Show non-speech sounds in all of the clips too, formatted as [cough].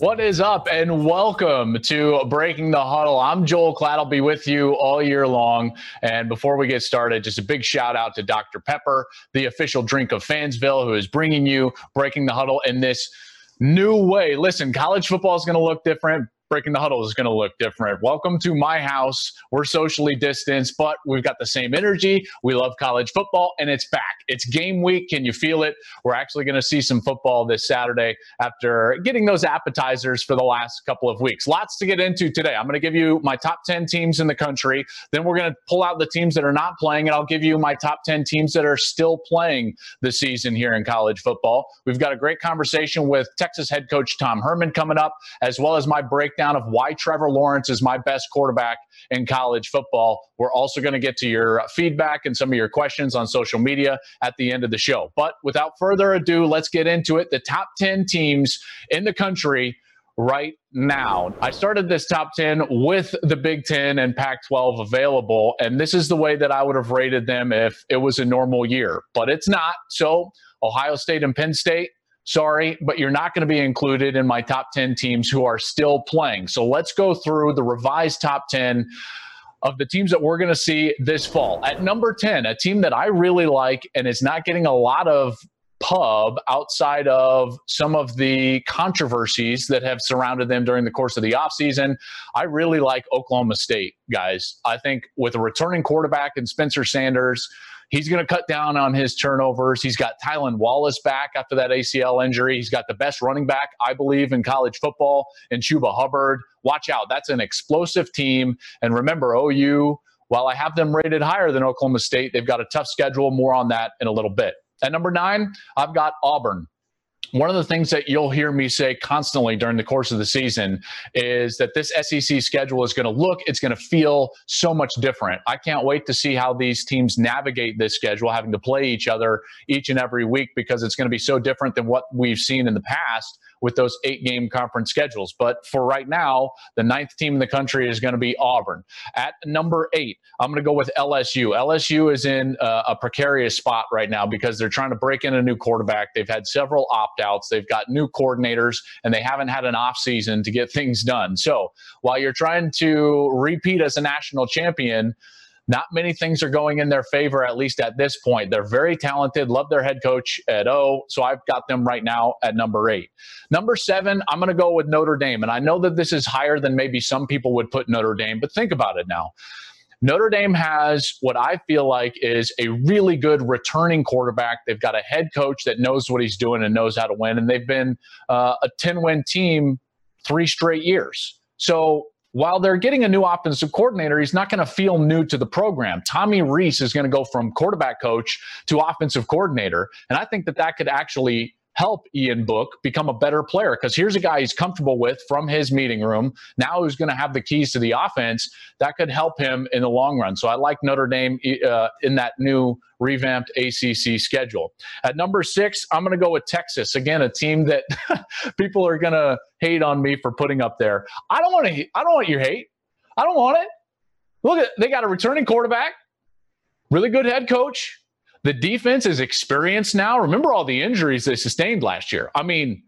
What is up, and welcome to Breaking the Huddle. I'm Joel Klatt. I'll be with you all year long. And before we get started, just a big shout out to Dr. Pepper, the official drink of Fansville, who is bringing you Breaking the Huddle in this new way. Listen, college football is going to look different breaking the huddle is going to look different. Welcome to my house. We're socially distanced, but we've got the same energy. We love college football, and it's back. It's game week. Can you feel it? We're actually going to see some football this Saturday after getting those appetizers for the last couple of weeks. Lots to get into today. I'm going to give you my top 10 teams in the country. Then we're going to pull out the teams that are not playing, and I'll give you my top 10 teams that are still playing the season here in college football. We've got a great conversation with Texas head coach Tom Herman coming up, as well as my break breakdown of why Trevor Lawrence is my best quarterback in college football. We're also going to get to your feedback and some of your questions on social media at the end of the show. But without further ado, let's get into it. The top 10 teams in the country right now. I started this top 10 with the Big 10 and Pac 12 available, and this is the way that I would have rated them if it was a normal year, but it's not. So, Ohio State and Penn State sorry, but you're not going to be included in my top 10 teams who are still playing. So let's go through the revised top 10 of the teams that we're going to see this fall. At number 10, a team that I really like and is not getting a lot of pub outside of some of the controversies that have surrounded them during the course of the offseason. I really like Oklahoma State, guys. I think with a returning quarterback and Spencer Sanders, He's going to cut down on his turnovers. He's got Tylan Wallace back after that ACL injury. He's got the best running back, I believe, in college football, and Chuba Hubbard. Watch out. That's an explosive team. And remember, OU, while I have them rated higher than Oklahoma State, they've got a tough schedule. More on that in a little bit. At number nine, I've got Auburn one of the things that you'll hear me say constantly during the course of the season is that this SEC schedule is going to look, it's going to feel so much different. I can't wait to see how these teams navigate this schedule, having to play each other each and every week because it's going to be so different than what we've seen in the past with those eight game conference schedules. But for right now, the ninth team in the country is going to be Auburn. At number eight, I'm going to go with LSU. LSU is in uh, a precarious spot right now because they're trying to break in a new quarterback. They've had several opt outs, they've got new coordinators, and they haven't had an offseason to get things done. So while you're trying to repeat as a national champion, not many things are going in their favor, at least at this point. They're very talented, love their head coach at O. So I've got them right now at number eight. Number seven, I'm going to go with Notre Dame. And I know that this is higher than maybe some people would put Notre Dame, but think about it now. Notre Dame has what I feel like is a really good returning quarterback. They've got a head coach that knows what he's doing and knows how to win. And they've been uh, a 10 win team three straight years. So while they're getting a new offensive coordinator, he's not going to feel new to the program. Tommy Rees is going to go from quarterback coach to offensive coordinator. And I think that that could actually help Ian Book become a better player because here's a guy he's comfortable with from his meeting room. Now who's going to have the keys to the offense that could help him in the long run. So I like Notre Dame uh, in that new revamped ACC schedule. At number six, I'm going to go with Texas. Again, a team that [laughs] people are going to hate on me for putting up there. I don't want to. I don't want your hate. I don't want it. Look at they got a returning quarterback, really good head coach. The defense is experienced now. Remember all the injuries they sustained last year. I mean,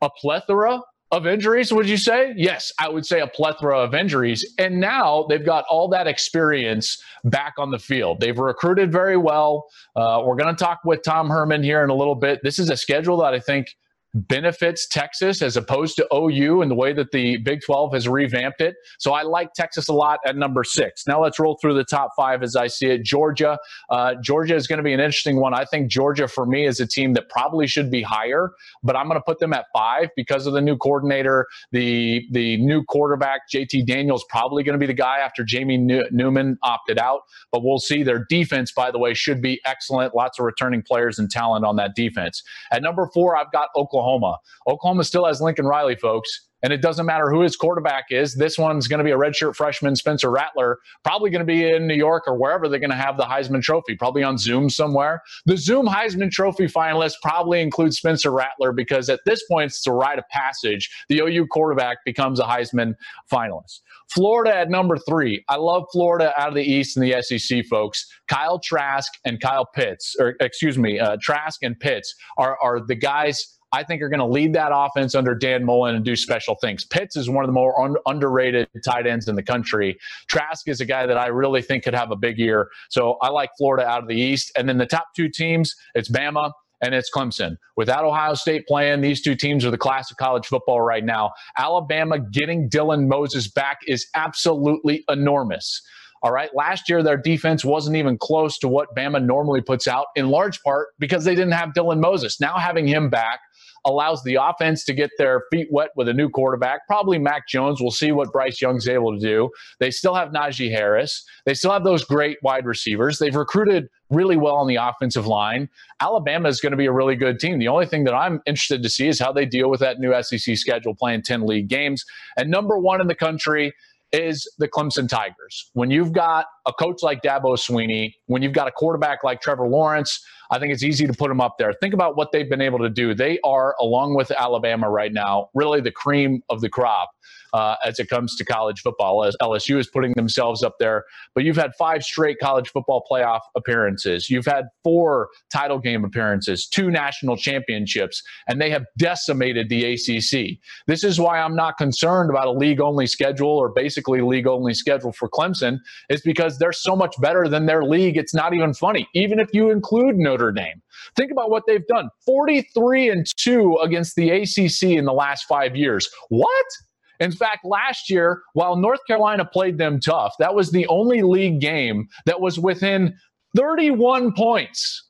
a plethora of injuries, would you say? Yes, I would say a plethora of injuries. And now they've got all that experience back on the field. They've recruited very well. Uh, we're going to talk with Tom Herman here in a little bit. This is a schedule that I think benefits Texas as opposed to OU and the way that the Big 12 has revamped it. So I like Texas a lot at number six. Now let's roll through the top five as I see it. Georgia. Uh, Georgia is going to be an interesting one. I think Georgia, for me, is a team that probably should be higher, but I'm going to put them at five because of the new coordinator, the, the new quarterback. JT Daniels probably going to be the guy after Jamie Newman opted out, but we'll see. Their defense, by the way, should be excellent. Lots of returning players and talent on that defense. At number four, I've got Oklahoma. Oklahoma Oklahoma still has Lincoln Riley, folks. And it doesn't matter who his quarterback is. This one's going to be a redshirt freshman, Spencer Rattler, probably going to be in New York or wherever they're going to have the Heisman Trophy, probably on Zoom somewhere. The Zoom Heisman Trophy finalists probably include Spencer Rattler because at this point, it's a rite of passage. The OU quarterback becomes a Heisman finalist. Florida at number three. I love Florida out of the East and the SEC, folks. Kyle Trask and Kyle Pitts, or excuse me, uh, Trask and Pitts are, are the guys I think are going to lead that offense under Dan Mullen and do special things. Pitts is one of the more un- underrated tight ends in the country. Trask is a guy that I really think could have a big year. So I like Florida out of the East. And then the top two teams, it's Bama and it's Clemson. Without Ohio State playing, these two teams are the class of college football right now. Alabama getting Dylan Moses back is absolutely enormous. All right. Last year, their defense wasn't even close to what Bama normally puts out, in large part because they didn't have Dylan Moses. Now having him back allows the offense to get their feet wet with a new quarterback. Probably Mac Jones. We'll see what Bryce Young's able to do. They still have Najee Harris. They still have those great wide receivers. They've recruited really well on the offensive line. Alabama is going to be a really good team. The only thing that I'm interested to see is how they deal with that new SEC schedule playing 10 league games. And number one in the country is the Clemson Tigers. When you've got a coach like Dabo Swinney, when you've got a quarterback like Trevor Lawrence, I think it's easy to put them up there. Think about what they've been able to do. They are, along with Alabama right now, really the cream of the crop uh, as it comes to college football. As LSU is putting themselves up there, but you've had five straight college football playoff appearances. You've had four title game appearances, two national championships, and they have decimated the ACC. This is why I'm not concerned about a league only schedule or basically league only schedule for Clemson. Is because they're so much better than their league. It's not even funny, even if you include Notre Dame. Think about what they've done 43 and 2 against the ACC in the last five years. What? In fact, last year, while North Carolina played them tough, that was the only league game that was within 31 points.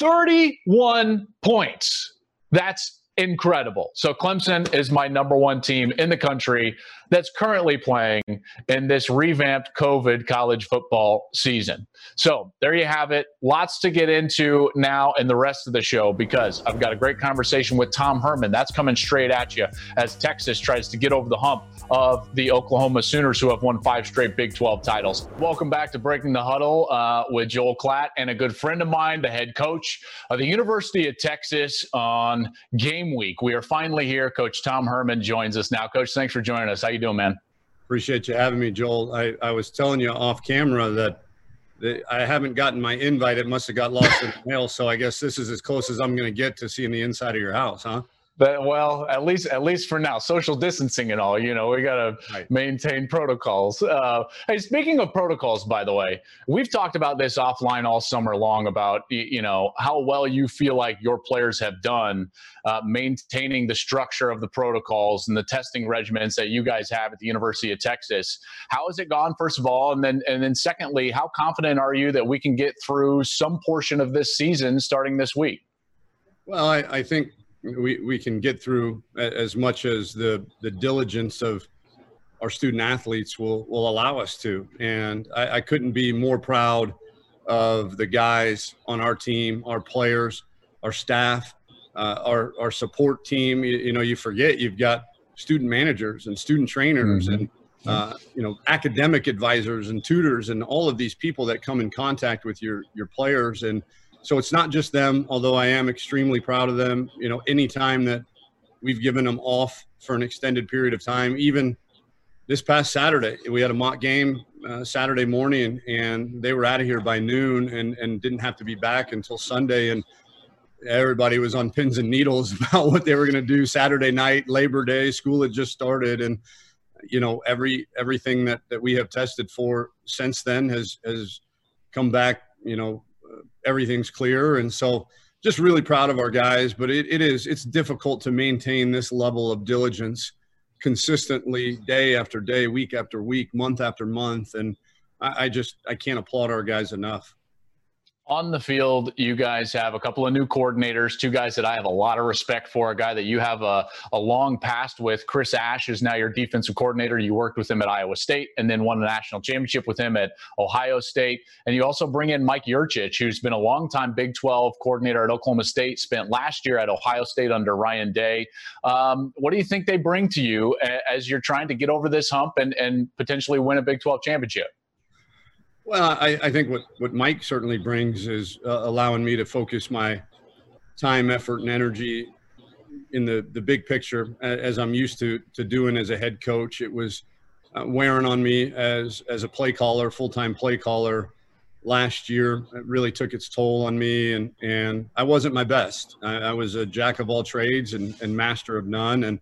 31 points. That's incredible. So Clemson is my number one team in the country that's currently playing in this revamped COVID college football season. So there you have it. Lots to get into now in the rest of the show because I've got a great conversation with Tom Herman. That's coming straight at you as Texas tries to get over the hump of the Oklahoma Sooners, who have won five straight Big 12 titles. Welcome back to Breaking the Huddle uh, with Joel Klatt and a good friend of mine, the head coach of the University of Texas on game week. We are finally here. Coach Tom Herman joins us now. Coach, thanks for joining us. How you doing, man? Appreciate you having me, Joel. I, I was telling you off camera that I haven't gotten my invite. It must have got lost in the mail. So I guess this is as close as I'm going to get to seeing the inside of your house, huh? But well, at least at least for now, social distancing and all. You know, we gotta right. maintain protocols. Uh, hey, speaking of protocols, by the way, we've talked about this offline all summer long about you know how well you feel like your players have done uh, maintaining the structure of the protocols and the testing regimens that you guys have at the University of Texas. How has it gone, first of all, and then and then secondly, how confident are you that we can get through some portion of this season starting this week? Well, I, I think we, we can get through as much as the, the diligence of our student athletes will, will allow us to. And I, I couldn't be more proud of the guys on our team, our players, our staff, uh, our, our support team. You, you, know, you forget you've got student managers and student trainers mm-hmm. and uh, you know academic advisors and tutors and all of these people that come in contact with your your players and so it's not just them, although I am extremely proud of them. You know, anytime that we've given them off for an extended period of time, even this past Saturday, we had a mock game uh, Saturday morning, and they were out of here by noon and, and didn't have to be back until Sunday. And everybody was on pins and needles [laughs] about what they were going to do Saturday night, Labor Day. School had just started, and you know every everything that that we have tested for since then has has come back you know everything's clear. And so just really proud of our guys. But it, it is it's difficult to maintain this level of diligence consistently, day after day, week after week, month after month, and I, I just I can't applaud our guys enough on the field, you guys have a couple of new coordinators, two guys that I have a lot of respect for. A guy that you have a, a long past with, Chris Ash, is now your defensive coordinator. You worked with him at Iowa State and then won a national championship with him at Ohio State. And you also bring in Mike Yurcich, who's been a long-time Big 12 coordinator at Oklahoma State, spent last year at Ohio State under Ryan Day. Um, what do you think they bring to you as you're trying to get over this hump and, and potentially win a Big 12 championship? Well, I, I, think what, what Mike certainly brings is uh, allowing me to focus my time, effort, and energy in the, the big picture as I'm used to, to doing as a head coach. It was uh, wearing on me as, as a play caller, full time play caller last year. It really took its toll on me, and, and I wasn't my best. I, I was a jack of all trades and, and master of none. And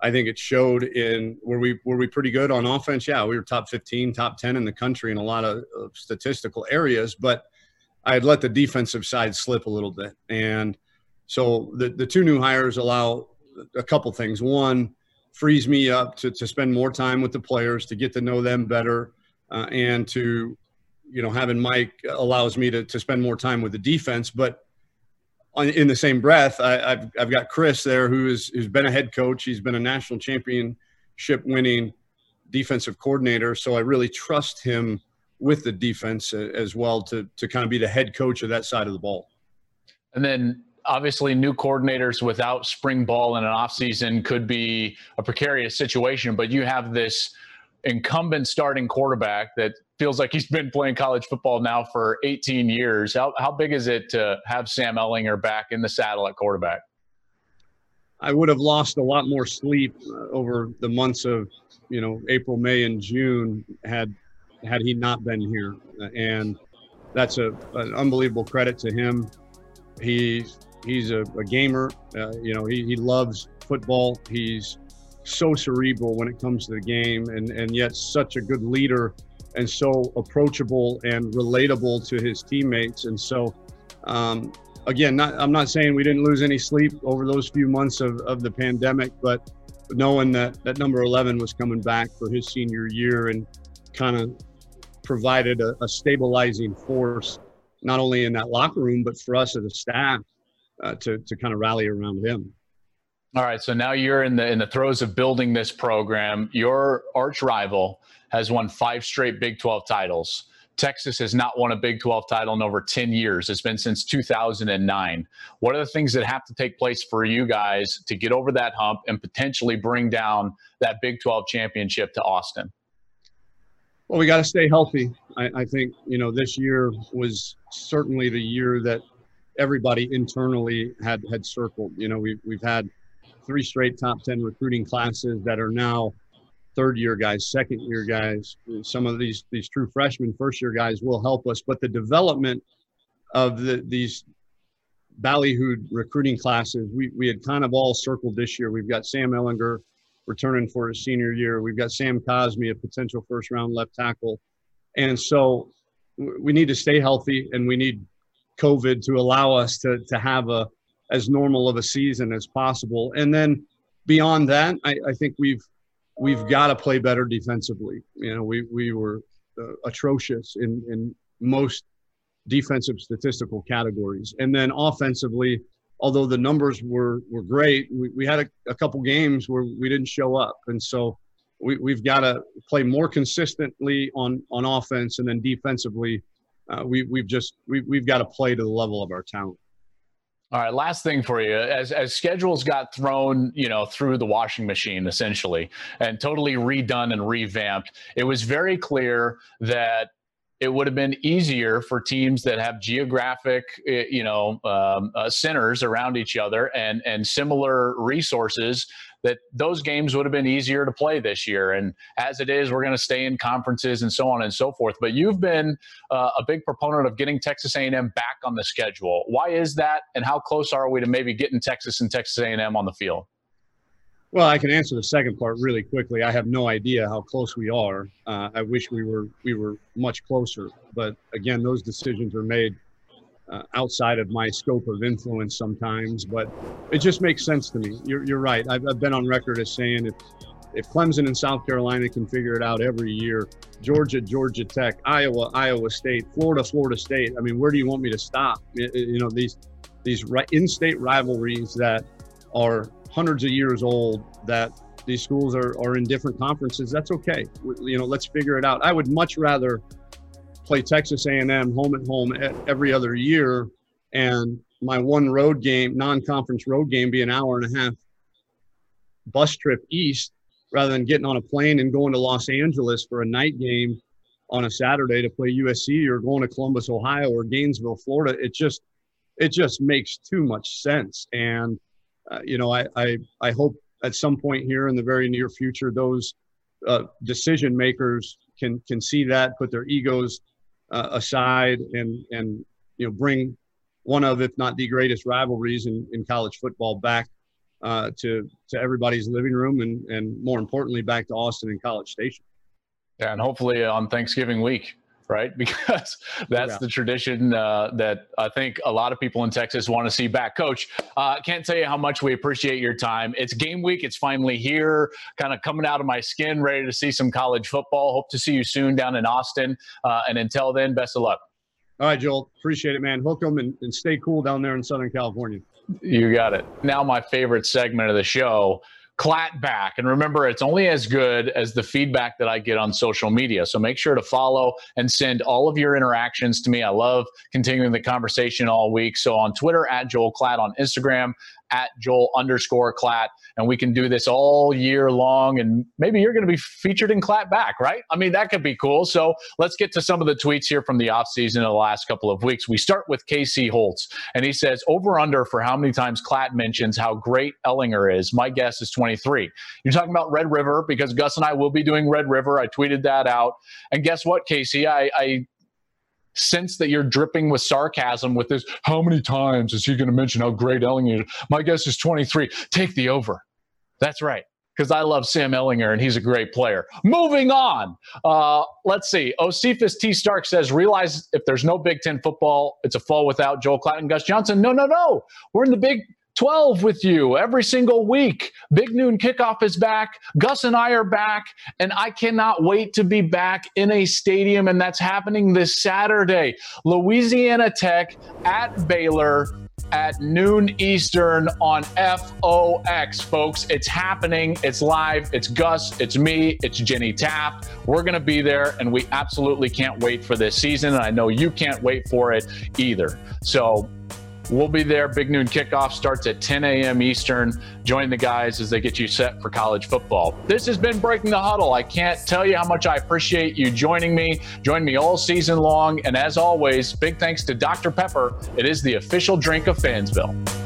I think it showed in were we were we pretty good on offense? Yeah, we were top 15, top 10 in the country in a lot of, of statistical areas, but I had let the defensive side slip a little bit. And so the the two new hires allow a couple things. One, frees me up to to spend more time with the players, to get to know them better, uh, and to you know having Mike allows me to to spend more time with the defense, but on, in the same breath, I, have I've got Chris there who is who's been a head coach. He's been a national championship winning defensive coordinator. So I really trust him with the defense uh, as well to to kind of be the head coach of that side of the ball. And then obviously new coordinators without spring ball in an offseason could be a precarious situation, but you have this incumbent starting quarterback that feels like he's been playing college football now for 18 years. How, how big is it to have Sam Ehlinger back in the saddle at quarterback? I would have lost a lot more sleep uh, over the months of, you know, April, May, and June had had he not been here. And that's a an unbelievable credit to him. He's he's a, a gamer. Uh, you know, he, he loves football. He's so cerebral when it comes to the game, and and yet such a good leader and so approachable and relatable to his teammates. And so, um, again, not, I'm not saying we didn't lose any sleep over those few months of, of the pandemic, but knowing that that number 11 was coming back for his senior year and kind of provided a, a, stabilizing force, not only in that locker room, but for us as a staff uh, to, to kind of rally around him. All right, so now you're in the in the throes of building this program. Your arch rival has won five straight Big 12 titles. Texas has not won a Big 12 title in over 10 years. It's been since 2009. What are the things that have to take place for you guys to get over that hump and potentially bring down that Big 12 championship to Austin? Well, we got to stay healthy. I, I, think, you know, this year was certainly the year that everybody internally had had circled. You know, we've, we've had three straight top 10 recruiting classes that are now – third year guys, second year guys, some of these these true freshmen, first year guys will help us. But the development of the, these ballyhooed recruiting classes, we, we had kind of all circled this year. We've got Sam Ehlinger returning for his senior year. We've got Sam Cosmi, a potential first round left tackle. And so we need to stay healthy and we need COVID to allow us to, to have a as normal of a season as possible. And then beyond that, I, I think we've we've got to play better defensively. You know, we we were uh, atrocious in in most defensive statistical categories, and then offensively, although the numbers were were great, we, we had a, a couple games where we didn't show up, and so we, we've got to play more consistently on on offense, and then defensively, uh, we we've just we, we've got to play to the level of our talent. All right, last thing for you. As as schedules got thrown, you know, through the washing machine essentially and totally redone and revamped, it was very clear that it would have been easier for teams that have geographic, eh, you know, um, uh, centers around each other and and similar resources that those games would have been easier to play this year. And as it is, we're going to stay in conferences and so on and so forth. But you've been uh, a big proponent of getting Texas A&M back on the schedule. Why is that? And how close are we to maybe getting Texas and Texas A&M on the field? Well, I can answer the second part really quickly. I have no idea how close we are. Uh, I wish we were we were much closer, but again, those decisions are made uh, outside of my scope of influence sometimes, but it just makes sense to me. You're, you're right. I've, I've been on record as saying if if Clemson and South Carolina can figure it out every year, Georgia, Georgia Tech, Iowa, Iowa State, Florida, Florida State. I mean, where do you want me to stop? You know, these these in-state rivalries that are hundreds of years old that these schools are, are in different conferences that's okay you know let's figure it out i would much rather play texas a&m home at home every other year and my one road game non-conference road game be an hour and a half bus trip east rather than getting on a plane and going to los angeles for a night game on a saturday to play usc or going to columbus ohio or gainesville florida it just it just makes too much sense. And uh, you know, I, I I hope at some point here in the very near future, those uh, decision makers can can see that, put their egos uh, aside, and and you know bring one of, if not the greatest rivalries in, in college football back uh, to to everybody's living room, and and more importantly, back to Austin and College Station. Yeah, and hopefully on Thanksgiving week right? [laughs] Because that's yeah. the tradition uh, that I think a lot of people in Texas want to see back. Coach, uh, can't tell you how much we appreciate your time. It's game week. It's finally here, kind of coming out of my skin, ready to see some college football. Hope to see you soon down in Austin. Uh, and until then, best of luck. All right, Joel. Appreciate it, man. Hook them and, and stay cool down there in Southern California. You got it. Now, my favorite segment of the show Klatt back. And remember, it's only as good as the feedback that I get on social media. So make sure to follow and send all of your interactions to me. I love continuing the conversation all week. So on Twitter, at Joel Klatt, on Instagram, at Joel underscore Klatt. And we can do this all year long. And maybe you're going to be featured in Klatt back, right? I mean, that could be cool. So let's get to some of the tweets here from the offseason in the last couple of weeks. We start with Casey Holtz. And he says, over under for how many times Klatt mentions how great Ehlinger is. My guess is 23. You're talking about Red River because Gus and I will be doing Red River. I tweeted that out. And guess what, Casey? I, I sense that you're dripping with sarcasm with this. How many times is he going to mention how great Ehlinger is? My guess is 23. Take the over. That's right. Because I love Sam Ehlinger and he's a great player. Moving on. Uh, let's see. Osiphus T. Stark says, realize if there's no Big Ten football, it's a fall without Joel Klatt and Gus Johnson. No, no, no. We're in the Big 12 with you every single week. Big Noon Kickoff is back. Gus and I are back, and I cannot wait to be back in a stadium, and that's happening this Saturday. Louisiana Tech at Baylor at noon Eastern on FOX, folks. It's happening. It's live. It's Gus. It's me. It's Jenny Taft. We're going to be there, and we absolutely can't wait for this season. And I know you can't wait for it either. So We'll be there. Big Noon kickoff starts at 10 a.m. Eastern. Join the guys as they get you set for college football. This has been Breaking the Huddle. I can't tell you how much I appreciate you joining me. Join me all season long. And as always, big thanks to Dr. Pepper. It is the official drink of Fansville.